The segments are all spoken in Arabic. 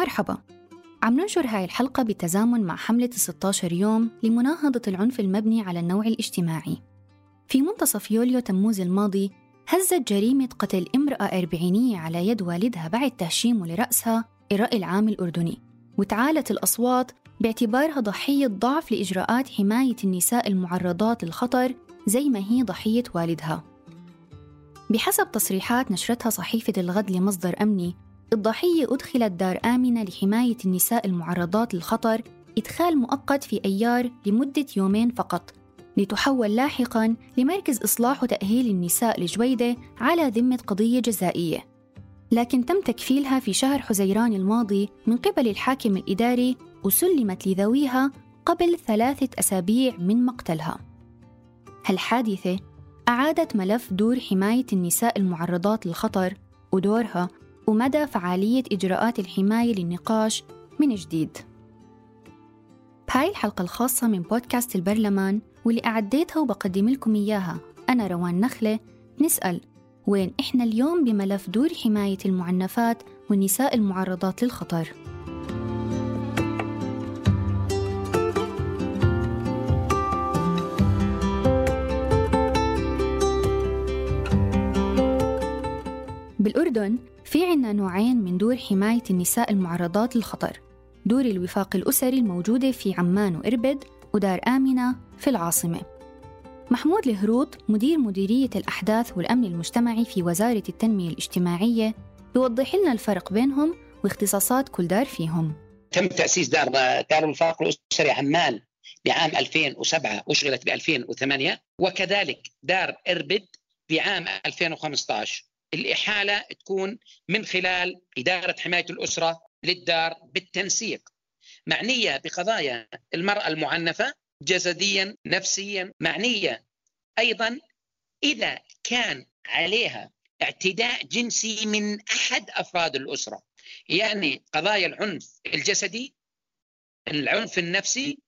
مرحبا. عم ننشر هاي الحلقة بالتزامن مع حملة 16 يوم لمناهضة العنف المبني على النوع الاجتماعي. في منتصف يوليو تموز الماضي هزت جريمة قتل امرأة أربعينية على يد والدها بعد تهشيمه لرأسها الرأي العام الأردني. وتعالت الأصوات باعتبارها ضحية ضعف لإجراءات حماية النساء المعرضات للخطر زي ما هي ضحية والدها. بحسب تصريحات نشرتها صحيفة الغد لمصدر أمني الضحية أدخلت دار آمنة لحماية النساء المعرضات للخطر إدخال مؤقت في أيار لمدة يومين فقط لتحول لاحقا لمركز إصلاح وتأهيل النساء لجويدة على ذمة قضية جزائية. لكن تم تكفيلها في شهر حزيران الماضي من قبل الحاكم الإداري وسلمت لذويها قبل ثلاثة أسابيع من مقتلها. هالحادثة أعادت ملف دور حماية النساء المعرضات للخطر ودورها ومدى فعالية إجراءات الحماية للنقاش من جديد. بهاي الحلقة الخاصة من بودكاست البرلمان واللي أعديتها وبقدم لكم إياها. أنا روان نخلة. نسأل وين إحنا اليوم بملف دور حماية المعنفات والنساء المعرضات للخطر؟ بالأردن في عنا نوعين من دور حماية النساء المعرضات للخطر. دور الوفاق الأسري الموجودة في عمان وإربد ودار آمنة في العاصمة. محمود الهروط مدير مديرية الأحداث والأمن المجتمعي في وزارة التنمية الاجتماعية بيوضح لنا الفرق بينهم واختصاصات كل دار فيهم. تم تأسيس دار دار الوفاق الأسري عمان بعام 2007 أشغلت ب 2008 وكذلك دار إربد بعام 2015 الإحالة تكون من خلال إدارة حماية الأسرة للدار بالتنسيق معنية بقضايا المرأة المعنفة جسديا نفسيا معنية أيضا إذا كان عليها اعتداء جنسي من أحد أفراد الأسرة يعني قضايا العنف الجسدي العنف النفسي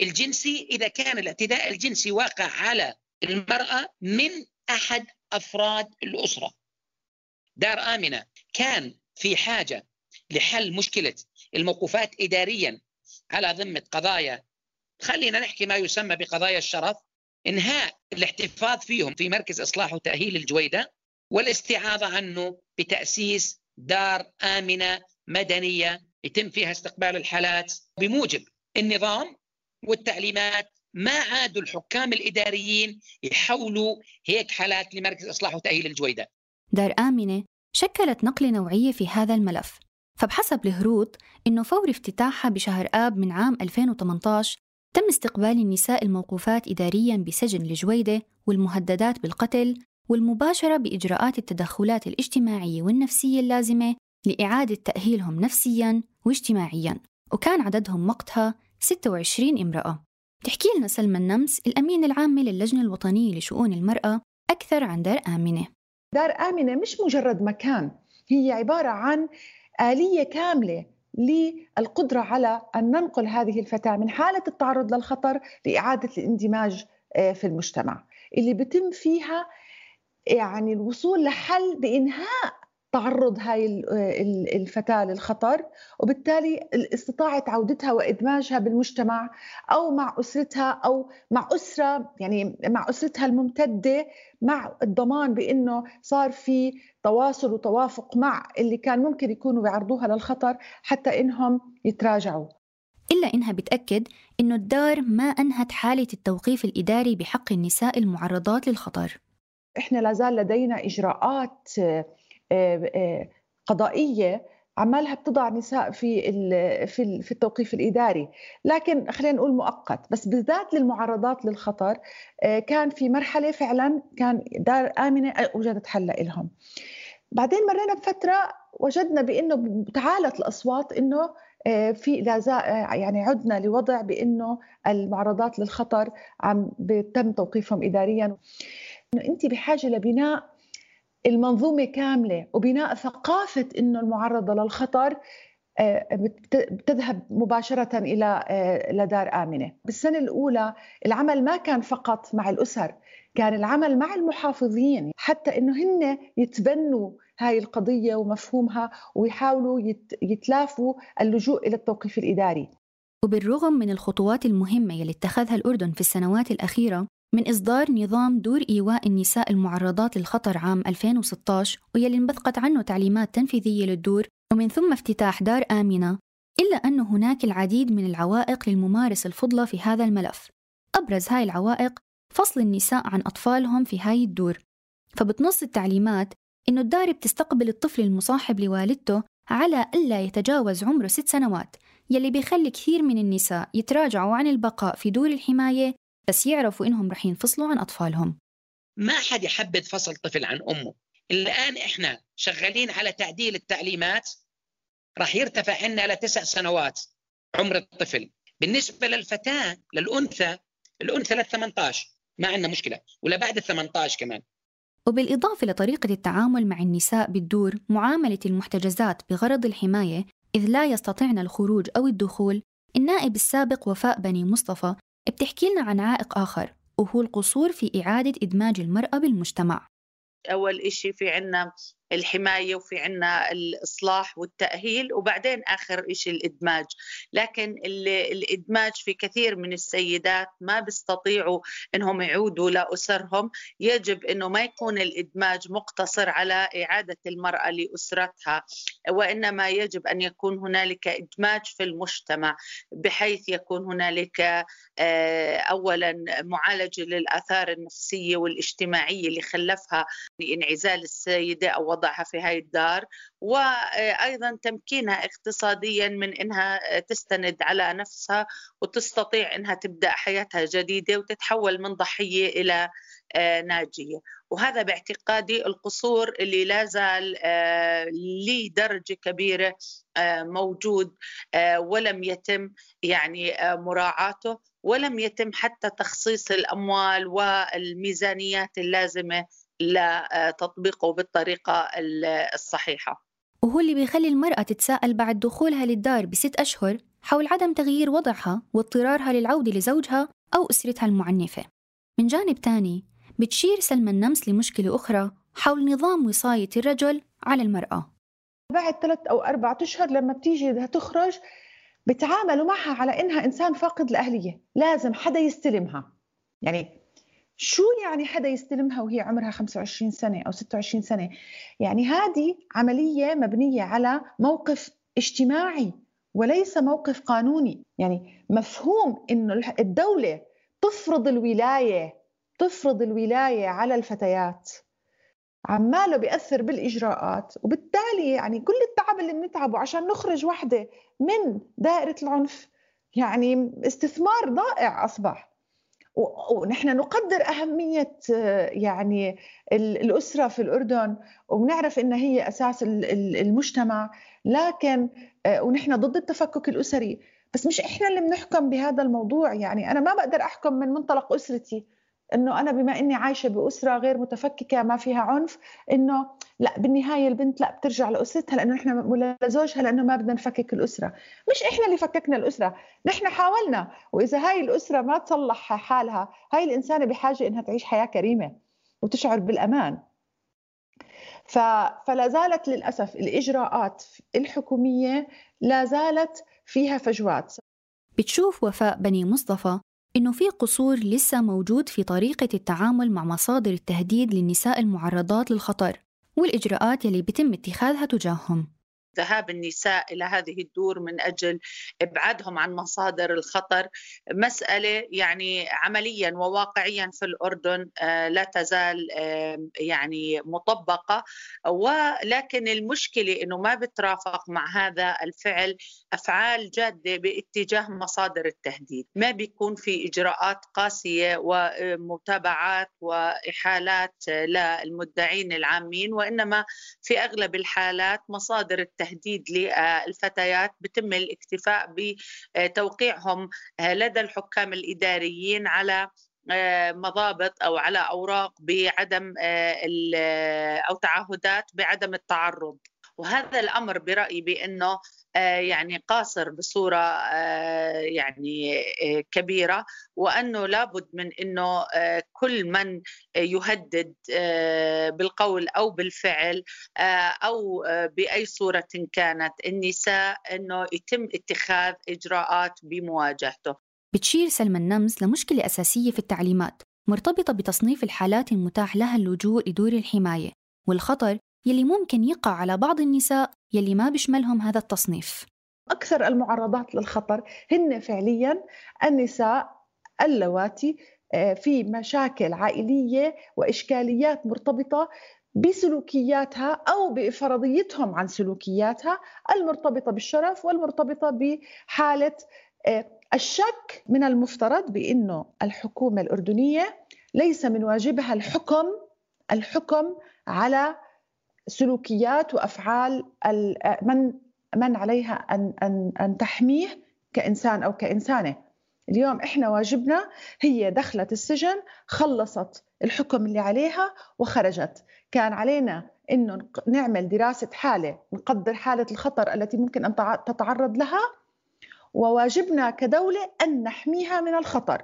الجنسي إذا كان الاعتداء الجنسي واقع على المرأة من أحد أفراد الأسرة. دار آمنة كان في حاجة لحل مشكلة الموقوفات إداريا على ذمة قضايا خلينا نحكي ما يسمى بقضايا الشرف إنهاء الاحتفاظ فيهم في مركز إصلاح وتأهيل الجويدة والاستعاضة عنه بتأسيس دار آمنة مدنية يتم فيها استقبال الحالات بموجب النظام والتعليمات ما عادوا الحكام الإداريين يحولوا هيك حالات لمركز إصلاح وتأهيل الجويدة. دار آمنة شكلت نقلة نوعية في هذا الملف. فبحسب الهروط إنه فور افتتاحها بشهر آب من عام 2018 تم استقبال النساء الموقوفات إدارياً بسجن الجويدة والمهددات بالقتل والمباشرة بإجراءات التدخلات الاجتماعية والنفسية اللازمة لإعادة تأهيلهم نفسياً واجتماعياً وكان عددهم وقتها 26 امرأة. تحكي لنا سلمى النمس الأمين العامة للجنة الوطنية لشؤون المرأة أكثر عن دار آمنة. دار آمنة مش مجرد مكان هي عبارة عن آلية كاملة للقدرة على أن ننقل هذه الفتاة من حالة التعرض للخطر لإعادة الاندماج في المجتمع. اللي بتم فيها يعني الوصول لحل بإنهاء تعرض هاي الفتاة للخطر وبالتالي استطاعة عودتها وإدماجها بالمجتمع أو مع أسرتها أو مع أسرة يعني مع أسرتها الممتدة مع الضمان بأنه صار في تواصل وتوافق مع اللي كان ممكن يكونوا بيعرضوها للخطر حتى إنهم يتراجعوا. إلا إنها بتأكد إنه الدار ما أنهت حالة التوقيف الإداري بحق النساء المعرضات للخطر. إحنا لازال لدينا إجراءات قضائية عمالها بتضع نساء في في في التوقيف الإداري. لكن خلينا نقول مؤقت. بس بالذات للمعرضات للخطر آه، كان في مرحلة فعلا كان دار آمنة وجدت حل لهم بعدين مرينا بفترة وجدنا بإنه تعالت الأصوات إنه آه، في لا آه، يعني عدنا لوضع بإنه المعرضات للخطر عم بتم توقيفهم اداريا. إنه أنت بحاجة لبناء المنظومة كاملة وبناء ثقافة إنه المعرضه للخطر آه، بتذهب مباشرة إلى لدار آمنة. بالسنة الأولى العمل ما كان فقط مع الأسر كان العمل مع المحافظين. حتى أنه هن يتبنوا هاي القضية ومفهومها ويحاولوا يتلافوا اللجوء إلى التوقيف الإداري. وبالرغم من الخطوات المهمة يلي اتخذها الأردن في السنوات الأخيرة من إصدار نظام دور إيواء النساء المعرضات للخطر عام 2016 ويلي انبثقت عنه تعليمات تنفيذية للدور ومن ثم افتتاح دار آمنة إلا أن هناك العديد من العوائق للممارس الفضلى في هذا الملف. أبرز هاي العوائق فصل النساء عن أطفالهم في هاي الدور. فبتنص التعليمات إنه الدار بتستقبل الطفل المصاحب لوالدته على ألا يتجاوز عمره ست سنوات يلي بيخلي كثير من النساء يتراجعوا عن البقاء في دور الحماية بس يعرفوا إنهم رح ينفصلوا عن أطفالهم. ما حد يحبذ فصل طفل عن أمه. الآن إحنا شغالين على تعديل التعليمات راح يرتفع عنا لتسع سنوات عمر الطفل. بالنسبة للفتاة للأنثى الأنثى لل 18 ما عندنا مشكلة. ولا بعد ال 18 كمان. وبالإضافة لطريقة التعامل مع النساء بالدور معاملة المحتجزات بغرض الحماية إذ لا يستطعن الخروج أو الدخول النائب السابق وفاء بني مصطفى بتحكي لنا عن عائق آخر وهو القصور في إعادة إدماج المرأة بالمجتمع. أول إشي في عنا الحماية وفي عنا الإصلاح والتأهيل وبعدين آخر إشي الإدماج. لكن الإدماج في كثير من السيدات ما بيستطيعوا أنهم يعودوا لأسرهم. يجب أنه ما يكون الإدماج مقتصر على إعادة المرأة لأسرتها وإنما يجب أن يكون هنالك إدماج في المجتمع بحيث يكون هنالك آه، أولا معالجة للآثار النفسية والاجتماعية اللي خلفها انعزال السيدة أو وضعها في هاي الدار وأيضا تمكينها اقتصاديا من إنها تستند على نفسها وتستطيع إنها تبدأ حياتها جديدة وتتحول من ضحية إلى آه، ناجية. وهذا باعتقادي القصور اللي لا زال آه، لدرجه كبيرة آه، موجود ولم يتم يعني مراعاته ولم يتم حتى تخصيص الأموال والميزانيات اللازمة لتطبيقه بالطريقة الصحيحة. وهو اللي بيخلي المرأة تتساءل بعد دخولها للدار بست أشهر حول عدم تغيير وضعها واضطرارها للعودة لزوجها أو أسرتها المعنفة. من جانب تاني بتشير سلمى النمس لمشكلة أخرى حول نظام وصاية الرجل على المرأة. بعد ثلاث أو أربعة أشهر لما بتيجي بدها تخرج بتعاملوا معها على إنها إنسان فاقد الأهلية لازم حدا يستلمها. يعني شو يعني حدا يستلمها وهي عمرها 25 سنة أو 26 سنة؟ يعني هذه عملية مبنية على موقف اجتماعي وليس موقف قانوني. يعني مفهوم إنه الدولة تفرض الولاية تفرض الولاية على الفتيات. عماله بيأثر بالإجراءات. وبالتالي يعني كل التعب اللي بنتعبه عشان نخرج وحدة من دائرة العنف يعني استثمار ضائع أصبح. ونحن نقدر أهمية يعني الأسرة في الأردن وبنعرف إنها هي أساس المجتمع لكن ونحن ضد التفكك الأسري. بس مش إحنا اللي بنحكم بهذا الموضوع. يعني أنا ما بقدر أحكم من منطلق أسرتي إنه أنا بما إني عايشة بأسرة غير متفككة ما فيها عنف إنه لا بالنهاية البنت لا بترجع لأسرتها لأنه نحن ولا لزوجها لأنه ما بدنا نفكك الأسرة. مش إحنا اللي فككنا الأسرة نحن حاولنا. وإذا هاي الأسرة ما تصلح حالها هاي الإنسانة بحاجة إنها تعيش حياة كريمة وتشعر بالأمان. ف... فلا زالت للأسف الإجراءات الحكومية لا زالت فيها فجوات. بتشوف وفاء بني مصطفى إنه في قصور لسه موجود في طريقة التعامل مع مصادر التهديد للنساء المعرضات للخطر. والإجراءات يلي بيتم اتخاذها تجاههم. ذهاب النساء إلى هذه الدور من أجل إبعادهم عن مصادر الخطر مسألة يعني عمليا وواقعيا في الأردن آه، لا تزال يعني مطبقة. ولكن المشكلة إنه ما بترافق مع هذا الفعل أفعال جادة باتجاه مصادر التهديد. ما بيكون في إجراءات قاسية ومتابعات وإحالات للمدعين العامين وإنما في أغلب الحالات مصادر التهديد للفتيات بتم الاكتفاء بتوقيعهم لدى الحكام الإداريين على آه، مضابط أو على أوراق بعدم آه، أو تعهدات بعدم التعرض. وهذا الأمر برأيي بأنه آه، يعني قاصر بصورة آه، يعني آه، كبيرة وأنه لابد من إنه كل من يهدد بالقول أو بالفعل أو بأي صورة كانت النساء إنه يتم اتخاذ إجراءات بمواجهته. بتشير سلمى النمز لمشكلة أساسية في التعليمات مرتبطة بتصنيف الحالات المتاح لها اللجوء لدور الحماية والخطر يلي ممكن يقع على بعض النساء يلي ما بيشملهم هذا التصنيف. أكثر المعرضات للخطر هن فعليا النساء اللواتي آه، في مشاكل عائلية وإشكاليات مرتبطة بسلوكياتها أو بفرضيتهم عن سلوكياتها المرتبطة بالشرف والمرتبطة بحالة آه، الشك من المفترض بأنه الحكومة الأردنية ليس من واجبها الحكم الحكم على سلوكيات وأفعال من من عليها ان ان أن تحميه كإنسان أو كإنسانة. اليوم إحنا واجبنا هي دخلت السجن خلصت الحكم اللي عليها وخرجت، كان علينا إنه نعمل دراسة حالة، نقدر حالة الخطر التي ممكن أن تتعرض لها وواجبنا كدولة أن نحميها من الخطر.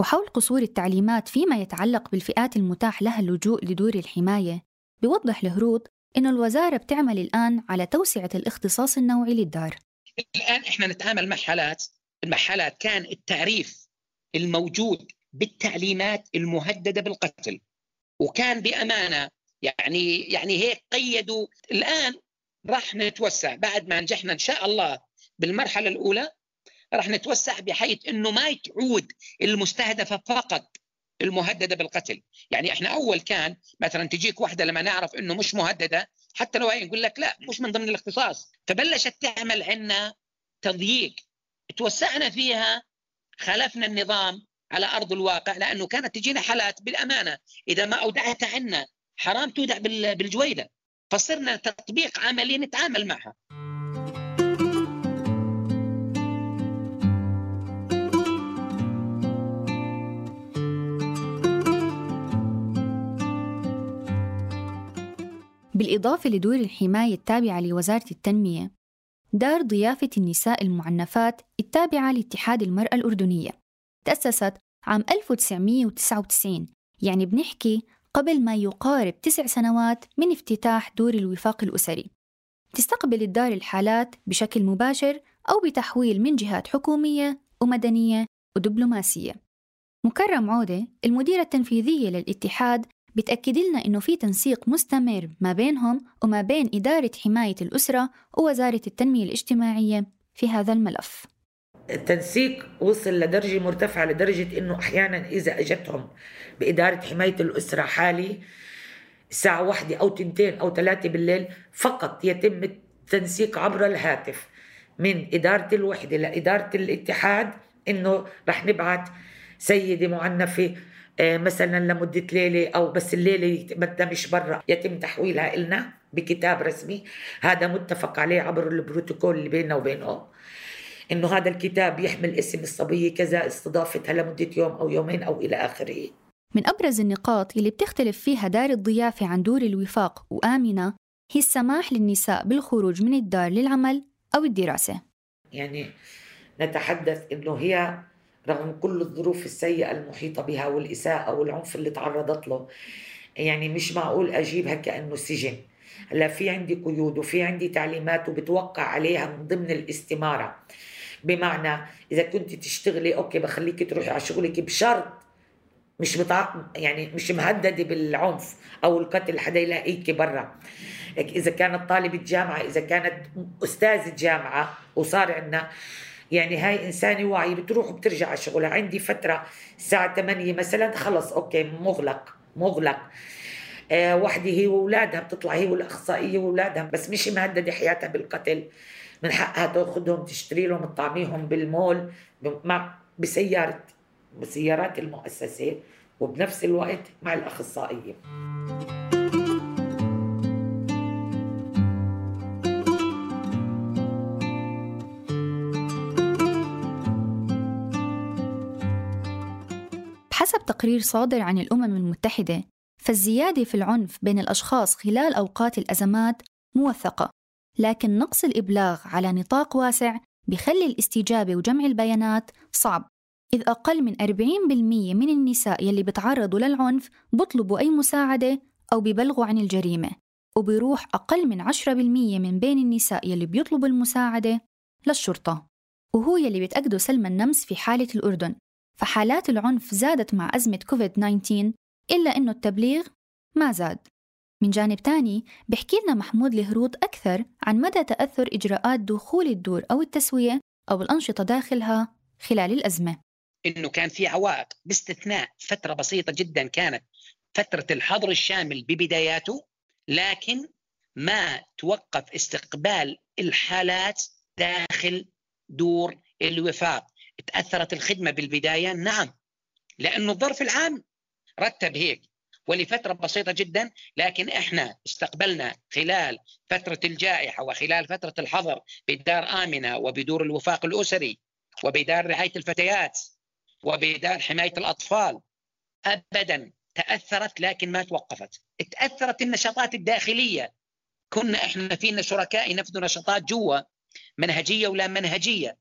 وحول قصور التعليمات فيما يتعلق بالفئات المتاح لها اللجوء لدور الحماية بيوضح الهروط إنه الوزارة بتعمل الآن على توسعة الاختصاص النوعي للدار. الآن إحنا نتعامل مع حالات المحالات كان التعريف الموجود بالتعليمات المهددة بالقتل. وكان بأمانة يعني يعني هيك قيدوا. الآن راح نتوسع بعد ما نجحنا إن شاء الله بالمرحلة الأولى راح نتوسع بحيث إنه ما تعود المستهدفه فقط المهددة بالقتل. يعني إحنا أول كان مثلا تجيك واحدة لما نعرف إنه مش مهددة حتى لو هي نقول لك لا مش من ضمن الاختصاص. فبلشت تعمل عندنا تضييق. توسعنا فيها خالفنا النظام على أرض الواقع لأنه كانت تجينا حالات بالأمانة. إذا ما اودعتها عندنا حرام تودع بالجويدة. فصرنا تطبيق عملي نتعامل معها. بالإضافة لدور الحماية التابعة لوزارة التنمية. دار ضيافة النساء المعنفات التابعة لاتحاد المرأة الأردنية. تأسست عام 1999 يعني بنحكي قبل ما يقارب تسع سنوات من افتتاح دور الوفاق الأسري. تستقبل الدار الحالات بشكل مباشر أو بتحويل من جهات حكومية ومدنية ودبلوماسية. مكرم عودة المديرة التنفيذية للاتحاد بتأكد لنا إنه في تنسيق مستمر ما بينهم وما بين إدارة حماية الأسرة ووزارة التنمية الاجتماعية في هذا الملف. التنسيق وصل لدرجة مرتفعة لدرجة إنه أحيانا إذا أجتهم بإدارة حماية الأسرة حالي الساعة واحدة أو تنتين أو ثلاثة بالليل فقط يتم التنسيق عبر الهاتف من إدارة الوحدة لإدارة الاتحاد إنه رح نبعث سيدة معنفة مثلا لمدة ليلة أو بس الليلة بدها مش برا يتم تحويلها إلنا بكتاب رسمي. هذا متفق عليه عبر البروتوكول اللي بيننا وبينهم إنه هذا الكتاب يحمل اسم الصبية كذا استضافتها لمدة يوم أو يومين أو إلى آخره. من أبرز النقاط اللي بتختلف فيها دار الضيافة عن دور الوفاق وآمنة هي السماح للنساء بالخروج من الدار للعمل أو الدراسة. يعني نتحدث إنه هي رغم كل الظروف السيئة المحيطة بها والإساءة والعنف اللي تعرضت له. يعني مش معقول أجيبها كأنه سجن. هلأ في عندي قيود وفي عندي تعليمات وبتوقع عليها من ضمن الاستمارة. بمعنى إذا كنت تشتغلي أوكي بخليك تروحي على شغلك بشرط مش بتاع يعني مش مهددة بالعنف أو القتل حدا يلاقيكي برا. إذا كانت طالبة جامعة إذا كانت أستاذة جامعة وصار عندنا يعني هاي إنسانة واعية بتروح وبترجع على شغلها. عندي فترة الساعة 8 مثلا خلص أوكي مغلق مغلق. آه وحدة هي وأولادها بتطلع هي والأخصائية وأولادها بس مش مهددة حياتها بالقتل. من حقها تأخذهم تشتري لهم تطعميهم بالمول مع بسيارة بسيارات المؤسسة وبنفس الوقت مع الأخصائية. تقرير صادر عن الأمم المتحدة فالزيادة في العنف بين الأشخاص خلال أوقات الأزمات موثقة لكن نقص الإبلاغ على نطاق واسع بخلي الاستجابة وجمع البيانات صعب إذ أقل من 40% من النساء يلي بتعرضوا للعنف بطلبوا أي مساعدة أو ببلغوا عن الجريمة وبيروح أقل من 10% من بين النساء يلي بيطلبوا المساعدة للشرطة. وهو يلي بيتأكدوا سلمى النمس في حالة الأردن. فحالات العنف زادت مع أزمة كوفيد 19 إلا أنه التبليغ ما زاد. من جانب تاني بحكي لنا محمود الهروط أكثر عن مدى تأثر إجراءات دخول الدور أو التسوية أو الأنشطة داخلها خلال الأزمة. إنه كان في عوائق باستثناء فترة بسيطة جدا كانت فترة الحظر الشامل ببداياته لكن ما توقف استقبال الحالات داخل دور الوفاق. تأثرت الخدمة بالبداية؟ نعم. لأنه الظرف العام رتب هيك ولفترة بسيطة جدا لكن إحنا استقبلنا خلال فترة الجائحة وخلال فترة الحظر بدار آمنة وبدور الوفاق الأسري وبدار رعاية الفتيات وبدار حماية الأطفال. أبدا تأثرت لكن ما توقفت. تأثرت النشاطات الداخلية. كنا إحنا فينا شركاء ينفذوا نشاطات جوا منهجية ولا منهجية.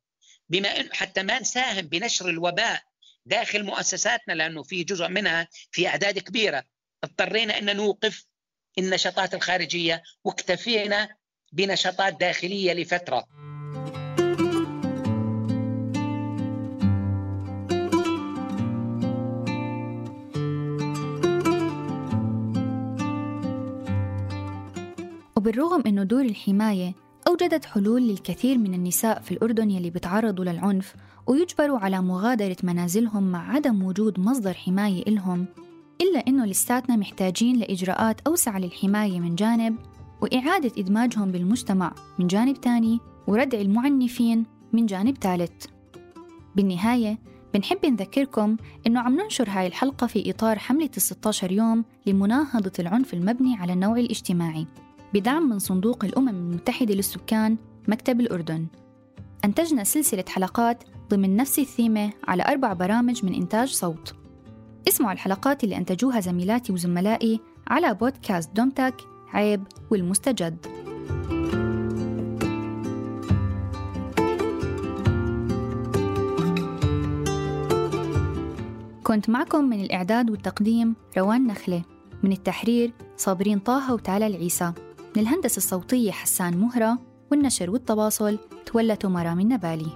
بما إن حتى ما نساهم بنشر الوباء داخل مؤسساتنا لأنه في جزء منها في أعداد كبيرة. اضطرينا أن نوقف النشاطات الخارجية واكتفينا بنشاطات داخلية لفترة. وبالرغم أنه دور الحماية أوجدت حلول للكثير من النساء في الأردن يلي بيتعرضوا للعنف ويجبروا على مغادرة منازلهم مع عدم وجود مصدر حماية إلهم إلا أنه لساتنا محتاجين لإجراءات أوسع للحماية من جانب وإعادة إدماجهم بالمجتمع من جانب تاني وردع المعنفين من جانب ثالث بالنهاية بنحب نذكركم إنه عم ننشر هاي الحلقة في إطار حملة 16 يوم لمناهضة العنف المبني على النوع الاجتماعي. بدعم من صندوق الأمم المتحدة للسكان مكتب الأردن. أنتجنا سلسلة حلقات ضمن نفس الثيمة على أربع برامج من إنتاج صوت. اسمعوا الحلقات اللي أنتجوها زميلاتي وزملائي على بودكاست دومتك عيب والمستجد. كنت معكم من الإعداد والتقديم روان نخلة. من التحرير صابرين طه وتالا العيسى. من الهندسة الصوتية حسان مهرة والنشر والتواصل تولته مرام النبالي.